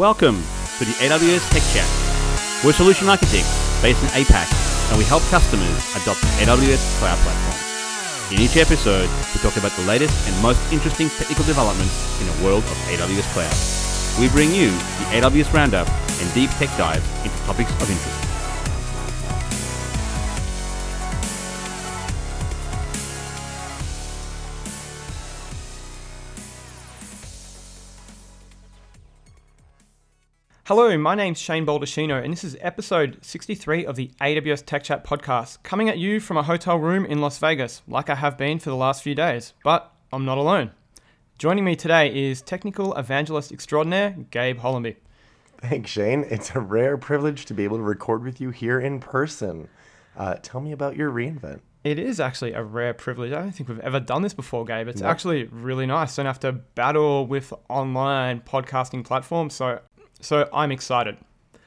Welcome to the AWS Tech Chat. We're solution architects based in APAC, and we help customers adopt the AWS cloud platform. In each episode, we talk about the latest and most interesting technical developments in the world of AWS cloud. We bring you the AWS Roundup and deep tech dives into topics of interest. Hello, my name's Shane Baldacchino, and this is episode 63 of the AWS Tech Chat podcast, coming at you from a hotel room in Las Vegas, like I have been for the last few days. But I'm not alone. Joining me today is technical evangelist extraordinaire Gabe Hollombe. Thanks, Shane. It's a rare privilege to be able to record with you here in person. Uh, tell me about your reInvent. It is actually a rare privilege. I don't think we've ever done this before, Gabe. It's actually really nice. Don't have to battle with online podcasting platforms. So so I'm excited.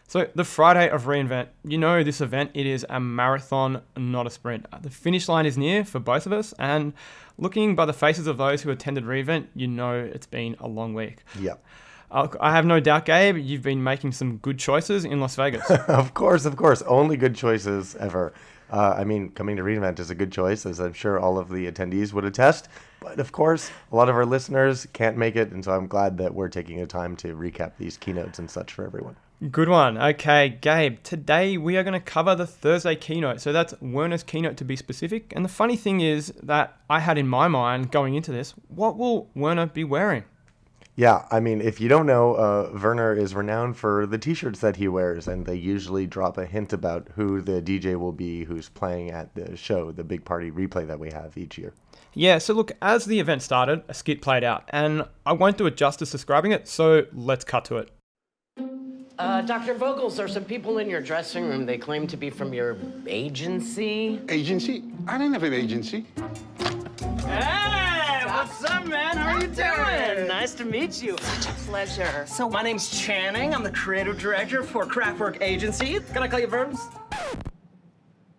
So the Friday of reInvent, you know this event, it is a marathon, not a sprint. The finish line is near for both of us, and looking by the faces of those who attended reInvent, you know it's been a long week. Yep. Uh, I have no doubt, Gabe, you've been making some good choices in Las Vegas. of course, of course. Only good choices ever. Uh, I mean, coming to reInvent is a good choice, as I'm sure all of the attendees would attest. But of course, a lot of our listeners can't make it, and so I'm glad that we're taking the time to recap these keynotes and such for everyone. Good one. Okay, Gabe, today we are going to cover the Thursday keynote. So that's Werner's keynote to be specific. And the funny thing is that I had in my mind going into this, what will Werner be wearing? Yeah, I mean, if you don't know, uh, Werner is renowned for the T-shirts that he wears, and they usually drop a hint about who the DJ will be who's playing at the show, the big party replay that we have each year. Yeah, so look, as the event started, a skit played out, and I won't do it justice describing it, so let's cut to it. Uh, Dr. Vogels, there are some people in your dressing room. They claim to be from your agency. Agency? I don't have an agency. Hey, what's man? How are you doing? Nice to meet you. Such a pleasure. So, my name's Channing. I'm the creative director for Craftwork Agency. Can I call you Verbs?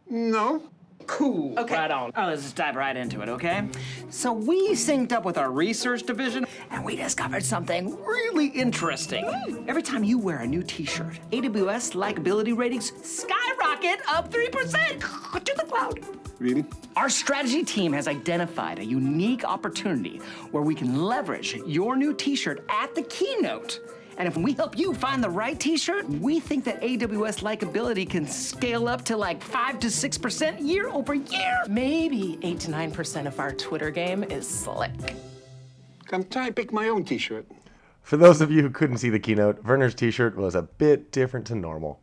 No. Cool. Okay. Right on. Oh, let's just dive right into it, okay? So we synced up with our research division, and we discovered something really interesting. Mm. Every time you wear a new T-shirt, AWS likability ratings skyrocket up three percent to the cloud. Really? Our strategy team has identified a unique opportunity where we can leverage your new T-shirt at the keynote and if we help you find the right t-shirt, we think that AWS likability can scale up to like 5 to 6% year over year. Maybe 8 to 9% of our Twitter game is slick. Come try pick my own t-shirt. For those of you who couldn't see the keynote, Werner's t-shirt was a bit different to normal.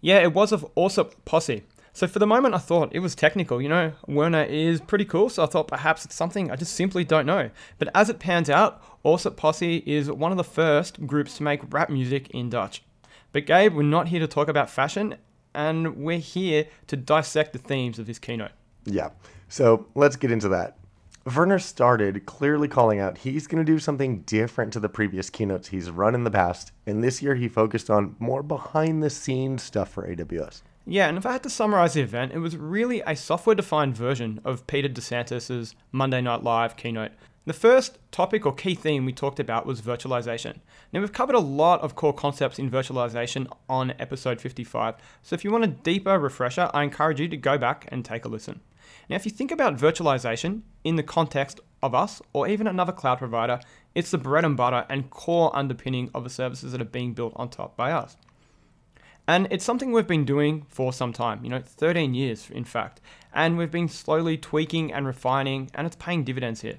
Yeah, it was of Osdorp Posse. So for the moment, I thought it was technical. You know, Werner is pretty cool, so I thought perhaps it's something I just simply don't know. But as it pans out, Osdorp Posse is one of the first groups to make rap music in Dutch. But Gabe, we're not here to talk about fashion, and we're here to dissect the themes of this keynote. Yeah. So let's get into that. Werner started clearly calling out he's going to do something different to the previous keynotes he's run in the past, and this year he focused on more behind the scenes stuff for AWS. Yeah, and if I had to summarize the event, it was really a software defined version of Peter DeSantis' Monday Night Live keynote. The first topic or key theme we talked about was virtualization. Now, we've covered a lot of core concepts in virtualization on episode 55, so if you want a deeper refresher, I encourage you to go back and take a listen. Now, if you think about virtualization in the context of us or even another cloud provider, it's the bread and butter and core underpinning of the services that are being built on top by us. And it's something we've been doing for some time, you know, 13 years in fact. And we've been slowly tweaking and refining, and it's paying dividends here.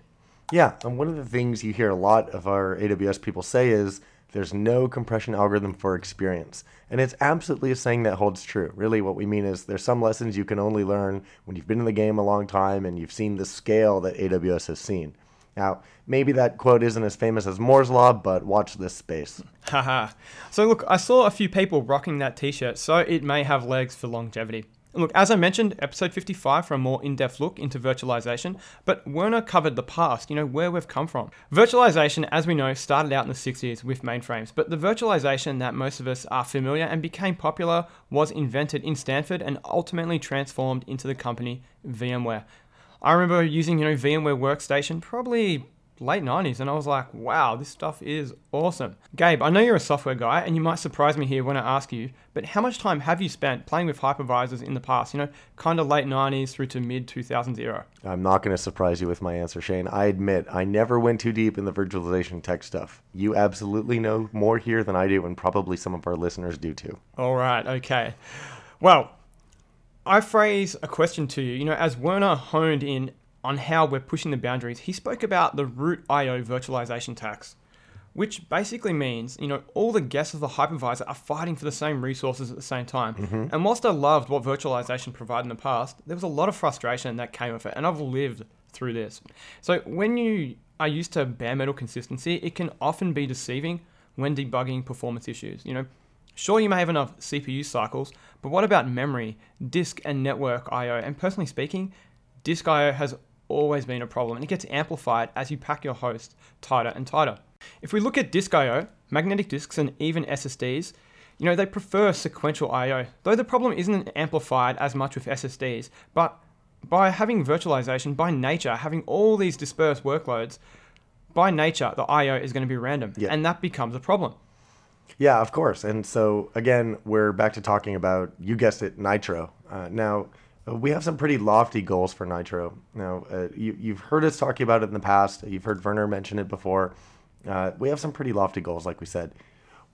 Yeah, and one of the things you hear a lot of our AWS people say is there's no compression algorithm for experience. And it's absolutely a saying that holds true. Really, what we mean is there's some lessons you can only learn when you've been in the game a long time and you've seen the scale that AWS has seen. Now, maybe that quote isn't as famous as Moore's Law, but watch this space. Haha. so, look, I saw a few people rocking that t shirt, so it may have legs for longevity. Look, as I mentioned, episode 55 for a more in depth look into virtualization, but Werner covered the past, you know, where we've come from. Virtualization, as we know, started out in the 60s with mainframes, but the virtualization that most of us are familiar and became popular was invented in Stanford and ultimately transformed into the company VMware. I remember using, you know, VMware Workstation probably late 90s, and I was like, wow, this stuff is awesome. Gabe, I know you're a software guy, and you might surprise me here when I ask you, but how much time have you spent playing with hypervisors in the past? You know, kind of late 90s through to mid 2000s era. I'm not going to surprise you with my answer, Shane. I admit I never went too deep in the virtualization tech stuff. You absolutely know more here than I do, and probably some of our listeners do too. All right, okay. Well, I phrase a question to you. You know, as Werner honed in on how we're pushing the boundaries, he spoke about the root IO virtualization tax, which basically means, you know, all the guests of the hypervisor are fighting for the same resources at the same time. Mm-hmm. And whilst I loved what virtualization provided in the past, there was a lot of frustration that came with it, and I've lived through this. So when you are used to bare metal consistency, it can often be deceiving when debugging performance issues. You know, Sure, you may have enough CPU cycles, but what about memory, disk, and network I/O? And personally speaking, disk I/O has always been a problem, and it gets amplified as you pack your host tighter and tighter. If we look at disk I/O, magnetic disks, and even SSDs, you know they prefer sequential I/O. Though the problem isn't amplified as much with SSDs, but by having virtualization, by nature, having all these dispersed workloads, by nature, the I/O is going to be random, Yeah. and that becomes a problem. Yeah, of course. And so again, we're back to talking about you guessed it, Nitro. Uh, now we have some pretty lofty goals for Nitro. Now uh, you, you've heard us talking about it in the past. You've heard Werner mention it before. Uh, we have some pretty lofty goals, like we said.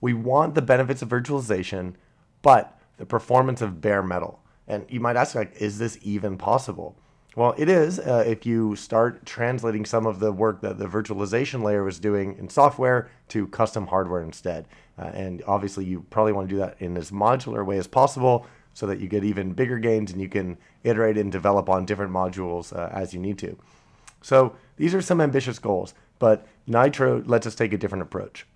We want the benefits of virtualization, but the performance of bare metal. And you might ask, like, is this even possible? Well, it is uh, if you start translating some of the work that the virtualization layer was doing in software to custom hardware instead. Uh, and obviously, you probably want to do that in as modular way as possible so that you get even bigger gains and you can iterate and develop on different modules uh, as you need to. So these are some ambitious goals, but Nitro lets us take a different approach.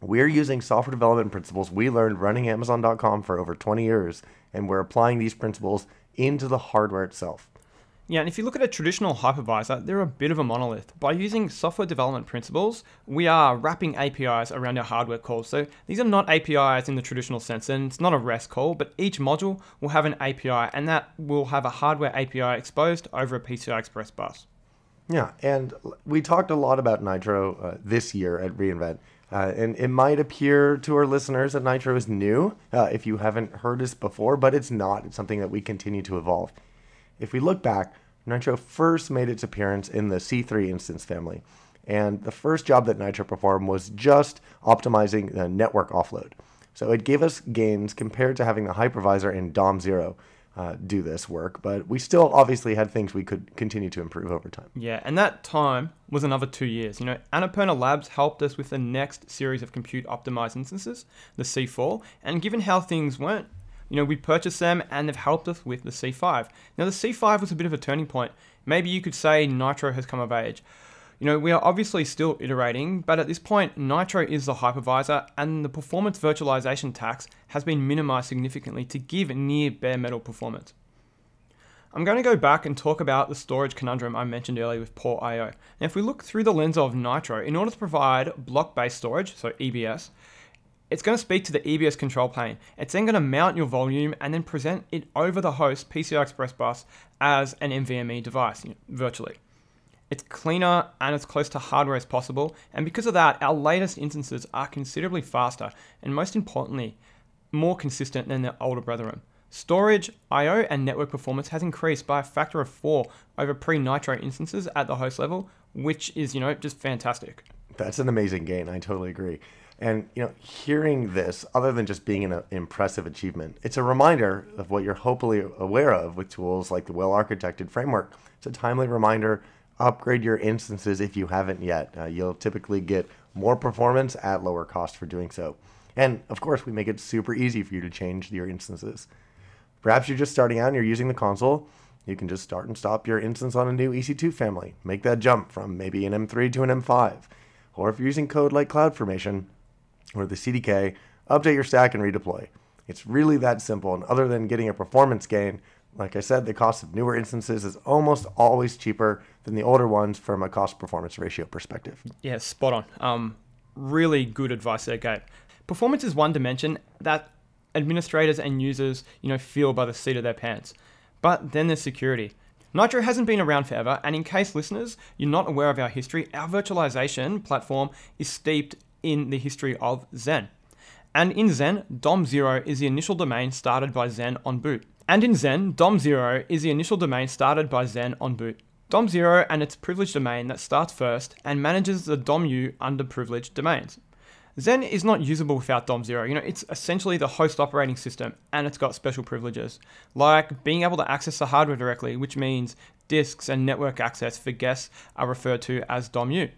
We're using software development principles we learned running Amazon.com for over 20 years, and we're applying these principles into the hardware itself. Yeah, and if you look at a traditional hypervisor, they're a bit of a monolith. By using software development principles, we are wrapping APIs around our hardware calls. So these are not APIs in the traditional sense, and it's not a REST call, but each module will have an API, and that will have a hardware API exposed over a PCI Express bus. Yeah, and we talked a lot about Nitro uh, this year at reInvent. Uh, and it might appear to our listeners that Nitro is new uh, if you haven't heard us before, but it's not. It's something that we continue to evolve. If we look back, Nitro first made its appearance in the C3 instance family. And the first job that Nitro performed was just optimizing the network offload. So it gave us gains compared to having the hypervisor in DOM 0 uh, do this work, but we still obviously had things we could continue to improve over time. Yeah, and that time was another two years. You know, Annapurna Labs helped us with the next series of compute optimized instances, the C4, and given how things went, you know, we purchased them and they've helped us with the C5. Now, the C5 was a bit of a turning point. Maybe you could say Nitro has come of age. You know, we are obviously still iterating, but at this point, Nitro is the hypervisor, and the performance virtualization tax has been minimized significantly to give near bare metal performance. I'm going to go back and talk about the storage conundrum I mentioned earlier with Port IO. Now, if we look through the lens of Nitro, in order to provide block based storage, so EBS, it's going to speak to the EBS control plane. It's then going to mount your volume and then present it over the host PCI Express bus as an NVMe device, you know, virtually. It's cleaner and as close to hardware as possible, and because of that, our latest instances are considerably faster and, most importantly, more consistent than their older brethren. Storage, I/O, and network performance has increased by a factor of four over pre-Nitro instances at the host level, which is, you know, just fantastic. That's an amazing gain. I totally agree. And you know, hearing this, other than just being an uh, impressive achievement, it's a reminder of what you're hopefully aware of with tools like the well-architected framework. It's a timely reminder. Upgrade your instances if you haven't yet. Uh, you'll typically get more performance at lower cost for doing so. And of course, we make it super easy for you to change your instances. Perhaps you're just starting out and you're using the console. You can just start and stop your instance on a new EC2 family. Make that jump from maybe an M3 to an M5. Or if you're using code like CloudFormation or the CDK, update your stack and redeploy. It's really that simple. And other than getting a performance gain, like I said, the cost of newer instances is almost always cheaper than the older ones from a cost performance ratio perspective. Yeah, spot on. Um, really good advice there, Gabe. Performance is one dimension that administrators and users, you know, feel by the seat of their pants. But then there's security. Nitro hasn't been around forever, and in case listeners, you're not aware of our history, our virtualization platform is steeped in the history of Xen. And in Xen, DOM0 is the initial domain started by Xen on boot. And in Xen, DOM0 is the initial domain started by Xen on boot. DOM0 and its privileged domain that starts first and manages the DOMU underprivileged domains. Xen is not usable without DOM0. You know, it's essentially the host operating system and it's got special privileges, like being able to access the hardware directly, which means disks and network access for guests are referred to as DOMU.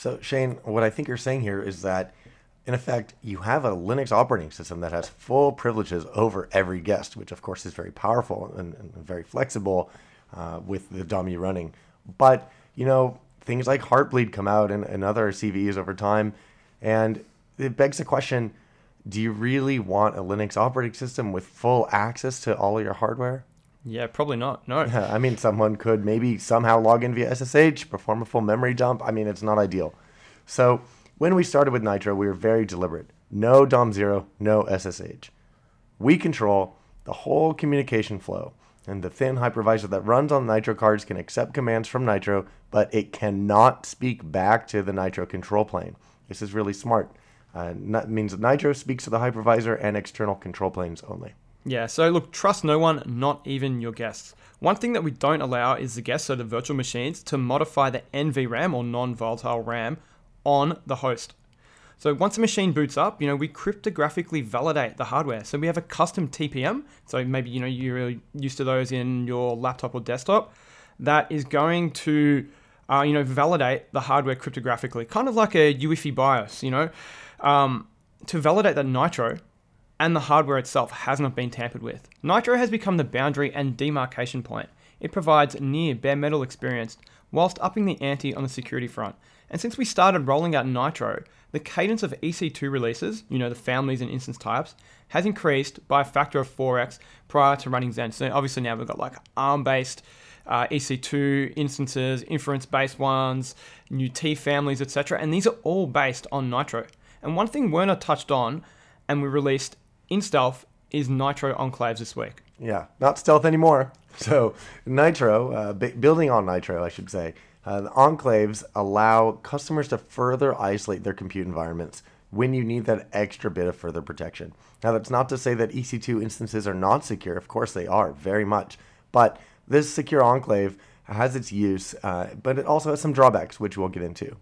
So, Shane, what I think you're saying here is that, in effect, you have a Linux operating system that has full privileges over every guest, which, of course, is very powerful and, and very flexible uh, with the DOMU running. But, you know, things like Heartbleed come out and, and other CVEs over time. And it begs the question do you really want a Linux operating system with full access to all your hardware? Yeah, probably not. No. I mean, someone could maybe somehow log in via SSH, perform a full memory dump. I mean, it's not ideal. So when we started with Nitro, we were very deliberate. No DOM0, no SSH. We control the whole communication flow. And the thin hypervisor that runs on Nitro cards can accept commands from Nitro, but it cannot speak back to the Nitro control plane. This is really smart. Uh, means that Nitro speaks to the hypervisor and external control planes only. Yeah, so look, trust no one, not even your guests. One thing that we don't allow is the guests, so the virtual machines, to modify the NVRAM or non volatile RAM on the host. So once a machine boots up, you know, we cryptographically validate the hardware. So we have a custom TPM. So maybe, you know, you're used to those in your laptop or desktop that is going to, uh, you know, validate the hardware cryptographically, kind of like a UEFI BIOS, you know, um, to validate that Nitro and the hardware itself has not been tampered with. Nitro has become the boundary and demarcation point. It provides near bare metal experience whilst upping the ante on the security front. And since we started rolling out Nitro, the cadence of EC2 releases, you know, the families and instance types, has increased by a factor of 4x prior to running Xen. So obviously now we've got like ARM based uh, EC2 instances, inference based ones, new T families, etc. And these are all based on Nitro. And one thing Werner touched on, and we released in stealth is Nitro Enclaves this week. Yeah, not stealth anymore. So Nitro, uh, b- building on Nitro, I should say, uh, the enclaves allow customers to further isolate their compute environments when you need that extra bit of further protection. Now, that's not to say that EC2 instances are not secure. Of course, they are very much. But this secure enclave has its use, uh, but it also has some drawbacks, which we'll get into.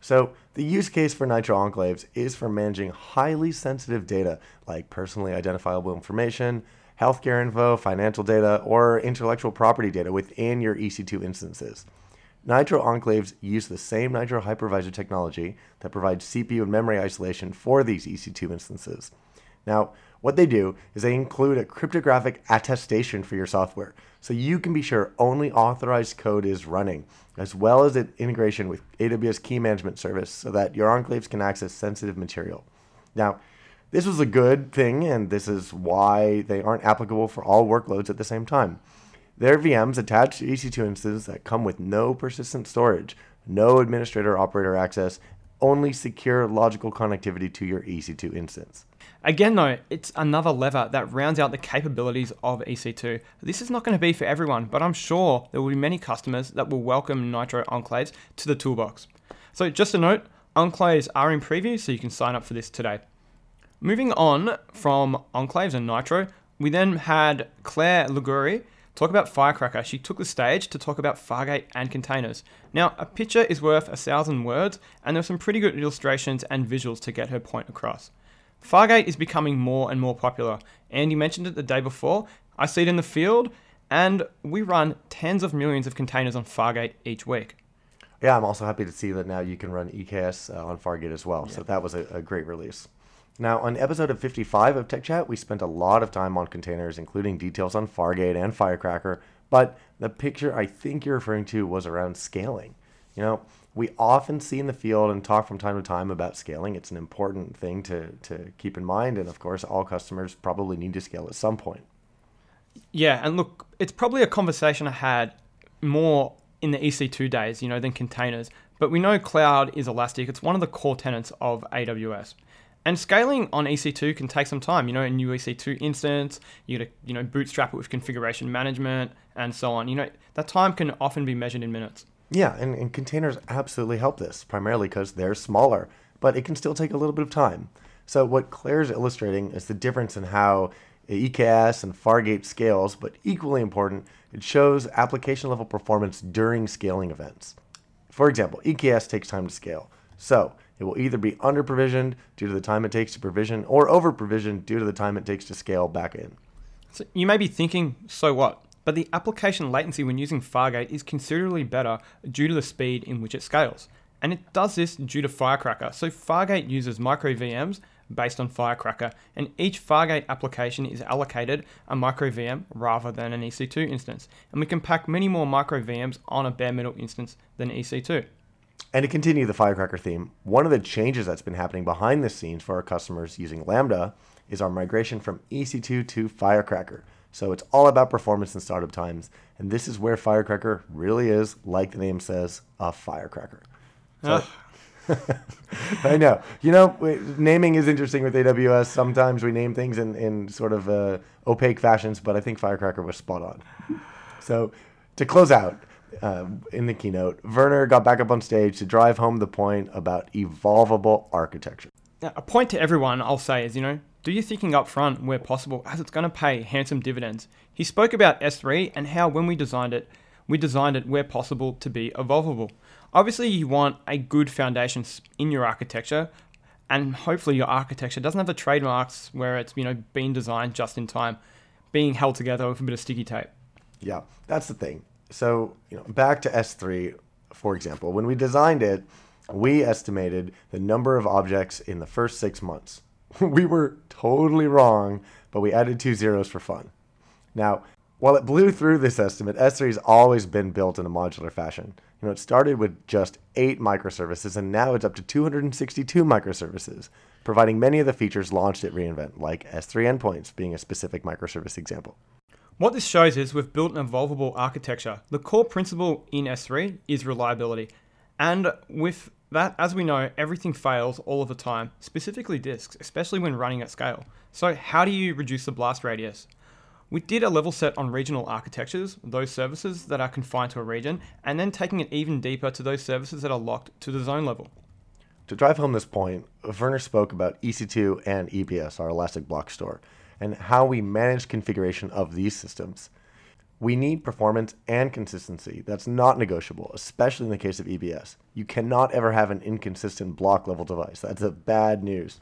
So, the use case for Nitro Enclaves is for managing highly sensitive data like personally identifiable information, healthcare info, financial data, or intellectual property data within your EC2 instances. Nitro Enclaves use the same Nitro hypervisor technology that provides CPU and memory isolation for these EC2 instances. Now, what they do is they include a cryptographic attestation for your software, so you can be sure only authorized code is running, as well as an integration with AWS Key Management Service so that your enclaves can access sensitive material. Now, this was a good thing, and this is why they aren't applicable for all workloads at the same time. They're VMs attached to EC2 instances that come with no persistent storage, no administrator operator access, only secure logical connectivity to your EC2 instance. Again, though, it's another lever that rounds out the capabilities of EC2. This is not going to be for everyone, but I'm sure there will be many customers that will welcome Nitro Enclaves to the toolbox. So, just a note Enclaves are in preview, so you can sign up for this today. Moving on from Enclaves and Nitro, we then had Clare Liguori talk about Firecracker. She took the stage to talk about Fargate and containers. Now, a picture is worth a thousand words, and there were some pretty good illustrations and visuals to get her point across. Fargate is becoming more and more popular. Andy mentioned it the day before. I see it in the field, and we run tens of millions of containers on Fargate each week. Yeah, I'm also happy to see that now you can run EKS uh, on Fargate as well. Yeah. So that was a, a, great release. Now, on episode of 55 of Tech Chat, we spent a lot of time on containers, including details on Fargate and Firecracker. But the picture I think you're referring to was around scaling. You know, we often see in the field and talk from time to time about scaling. It's an important thing to, to keep in mind. And of course, all customers probably need to scale at some point. Yeah. And look, it's probably a conversation I had more in the EC2 days, you know, than containers. But we know cloud is elastic. It's one of the core tenets of AWS. And scaling on EC2 can take some time. You know, a new EC2 instance, you got to, you know, bootstrap it with configuration management and so on. You know, that time can often be measured in minutes. Yeah, and, and containers absolutely help this, primarily because they're smaller, but it can still take a little bit of time. So what Claire's illustrating is the difference in how EKS and Fargate scales, but equally important, it shows application level performance during scaling events. For example, EKS takes time to scale. So it will either be under provisioned due to the time it takes to provision or over provisioned due to the time it takes to scale back in. So you may be thinking, so what? But the application latency when using Fargate is considerably better due to the speed in which it scales. And it does this due to Firecracker. So Fargate uses micro VMs based on Firecracker, and each Fargate application is allocated a micro VM rather than an EC2 instance. And we can pack many more micro VMs on a bare metal instance than EC2. And to continue the Firecracker theme, one of the changes that's been happening behind the scenes for our customers using Lambda is our migration from EC2 to Firecracker. So it's all about performance and startup times. And this is where Firecracker really is, like the name says, a firecracker. So, I know. You know, naming is interesting with AWS. Sometimes we name things in, in sort of uh, opaque fashions, but I think Firecracker was spot on. So to close out, uh, in the keynote, Werner got back up on stage to drive home the point about evolvable architecture. A point to everyone I'll say is, you know, do your thinking up front where possible, as it's going to pay handsome dividends. He spoke about S3 and how when we designed it, we designed it where possible to be evolvable. Obviously, you want a good foundation in your architecture, and hopefully your architecture doesn't have the trademarks where it's you know been designed just in time, being held together with a bit of sticky tape. Yeah, that's the thing. So you know, back to S3, for example, when we designed it, we estimated the number of objects in the first six months. we were totally wrong, but we added two zeros for fun. Now, while it blew through this estimate, S3 has always been built in a modular fashion. You know, it started with just eight microservices, and now it's up to 262 microservices, providing many of the features launched at reInvent, like S3 endpoints being a specific microservice example. What this shows is we've built an evolvable architecture. The core principle in S3 is reliability. And with that, as we know, everything fails all of the time, specifically disks, especially when running at scale. So, how do you reduce the blast radius? We did a level set on regional architectures, those services that are confined to a region, and then taking it even deeper to those services that are locked to the zone level. To drive home this point, Werner spoke about EC2 and EBS, our Elastic Block Store, and how we manage configuration of these systems. We need performance and consistency. That's not negotiable, especially in the case of EBS. You cannot ever have an inconsistent block level device. That's a bad news.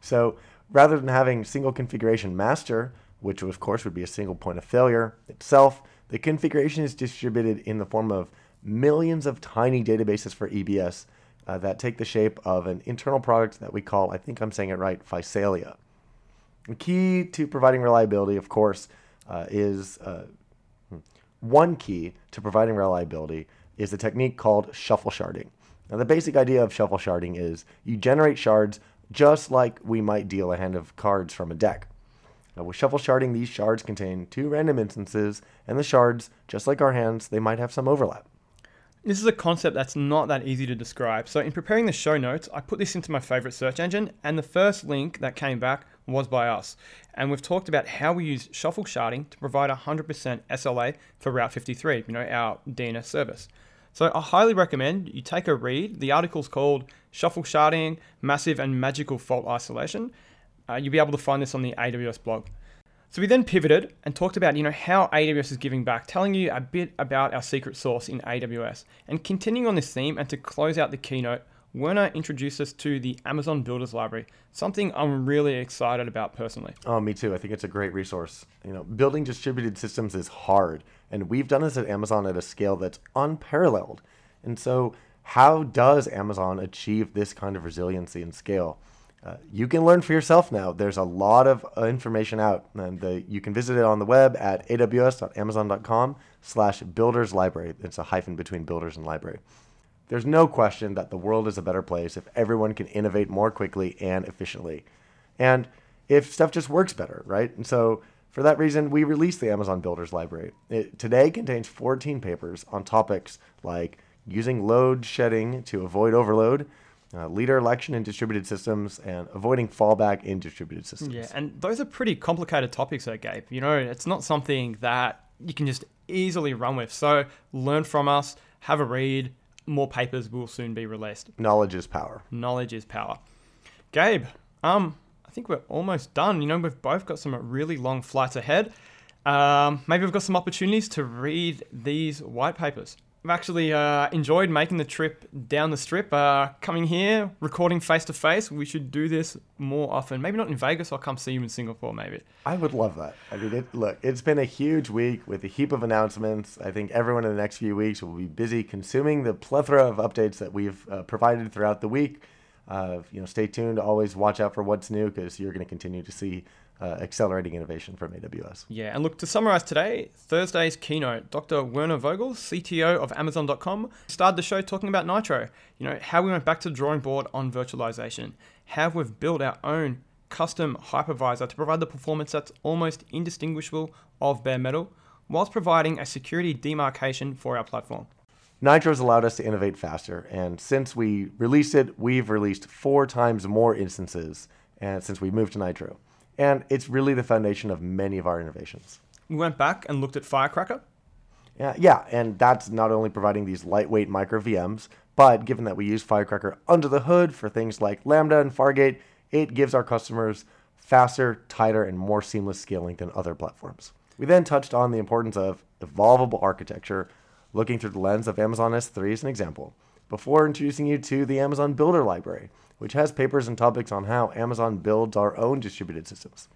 So rather than having single configuration master, which of course would be a single point of failure itself. The configuration is distributed in the form of millions of tiny databases for EBS uh, that take the shape of an internal product that we call, I think I'm saying it right, Physalia. The key to providing reliability, of course, uh, is uh, one key to providing reliability is a technique called shuffle sharding. Now, the basic idea of shuffle sharding is you generate shards just like we might deal a hand of cards from a deck. Now with shuffle sharding, these shards contain two random instances, and the shards, just like our hands, they might have some overlap. This is a concept that's not that easy to describe. So in preparing the show notes, I put this into my favorite search engine, and the first link that came back was by us. And we've talked about how we use shuffle sharding to provide 100% SLA for Route 53, you know, our DNS service. So I highly recommend you take a read. The article's called Shuffle Sharding, Massive and Magical Fault Isolation, uh, you'll be able to find this on the AWS blog. So we then pivoted and talked about, you know, how AWS is giving back, telling you a bit about our secret sauce in AWS. And continuing on this theme and to close out the keynote, Werner introduced us to the Amazon Builders Library, something I'm really excited about personally. Oh, me too. I think it's a great resource. You know, building distributed systems is hard, and we've done this at Amazon at a scale that's unparalleled. And so, how does Amazon achieve this kind of resiliency and scale? Uh, you can learn for yourself now. There's a lot of uh, information out, and the, you can visit it on the web at aws.amazon.com slash builders library. It's a hyphen between builders and library. There's no question that the world is a better place if everyone can innovate more quickly and efficiently. And if stuff just works better, right? And so for that reason, we released the Amazon Builders Library. It today contains 14 papers on topics like using load shedding to avoid overload, uh, leader election in distributed systems, and avoiding fallback in distributed systems. Yeah, and those are pretty complicated topics, though, Gabe. You know, it's not something that you can just easily run with. So learn from us, have a read. More papers will soon be released. Knowledge is power. Knowledge is power. Gabe, um, I think we're almost done. You know, we've both got some really long flights ahead. Um, maybe we've got some opportunities to read these white papers. I've actually uh, enjoyed making the trip down the strip, uh, coming here, recording face to face. We should do this more often. Maybe not in Vegas. I'll come see you in Singapore, maybe. I would love that. I mean, it, look, it's been a huge week with a heap of announcements. I think everyone in the next few weeks will be busy consuming the plethora of updates that we've uh, provided throughout the week. Uh, you know, stay tuned. Always watch out for what's new because you're going to continue to see uh, accelerating innovation from AWS. Yeah, and look, to summarize today, Thursday's keynote, Dr. Werner Vogel, CTO of Amazon.com, started the show talking about Nitro. You know, how we went back to the drawing board on virtualization, how we've built our own custom hypervisor to provide the performance that's almost indistinguishable of bare metal, whilst providing a security demarcation for our platform. Nitro's allowed us to innovate faster, and since we released it, we've released four times more instances and since we moved to Nitro. And it's really the foundation of many of our innovations. We went back and looked at Firecracker. Yeah, yeah, and that's not only providing these lightweight micro VMs, but given that we use Firecracker under the hood for things like Lambda and Fargate, it gives our customers faster, tighter, and more seamless scaling than other platforms. We then touched on the importance of evolvable architecture, looking through the lens of Amazon S3 as an example, before introducing you to the Amazon Builder Library, which has papers and topics on how Amazon builds our own distributed systems.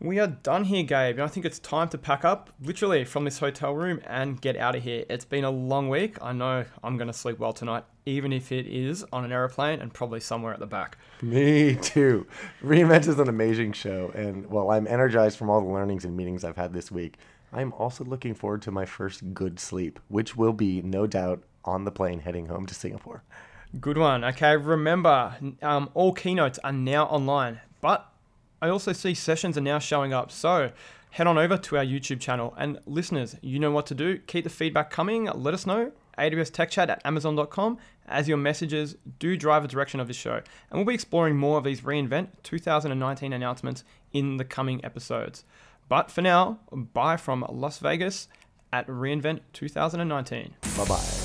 We are done here, Gabe. I think it's time to pack up, literally, from this hotel room and get out of here. It's been a long week. I know I'm going to sleep well tonight, even if it is on an aeroplane and probably somewhere at the back. Me too. Reinvent is an amazing show, and while I'm energized from all the learnings and meetings I've had this week, I'm also looking forward to my first good sleep, which will be, no doubt, on the plane heading home to Singapore. Good one. Okay, remember, um, all keynotes are now online, but I also see sessions are now showing up. So head on over to our YouTube channel. And listeners, you know what to do. Keep the feedback coming. Let us know. AWS Tech Chat at Amazon.com as your messages do drive the direction of this show. And we'll be exploring more of these reInvent 2019 announcements in the coming episodes. But for now, bye from Las Vegas at reInvent 2019. Bye bye.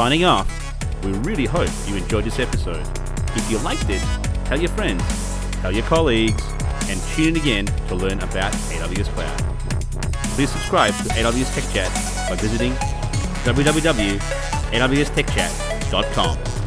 Signing off, we really hope you enjoyed this episode. If you liked it, tell your friends, tell your colleagues, and tune in again to learn about AWS Cloud. Please subscribe to AWS Tech Chat by visiting www.awstechchat.com.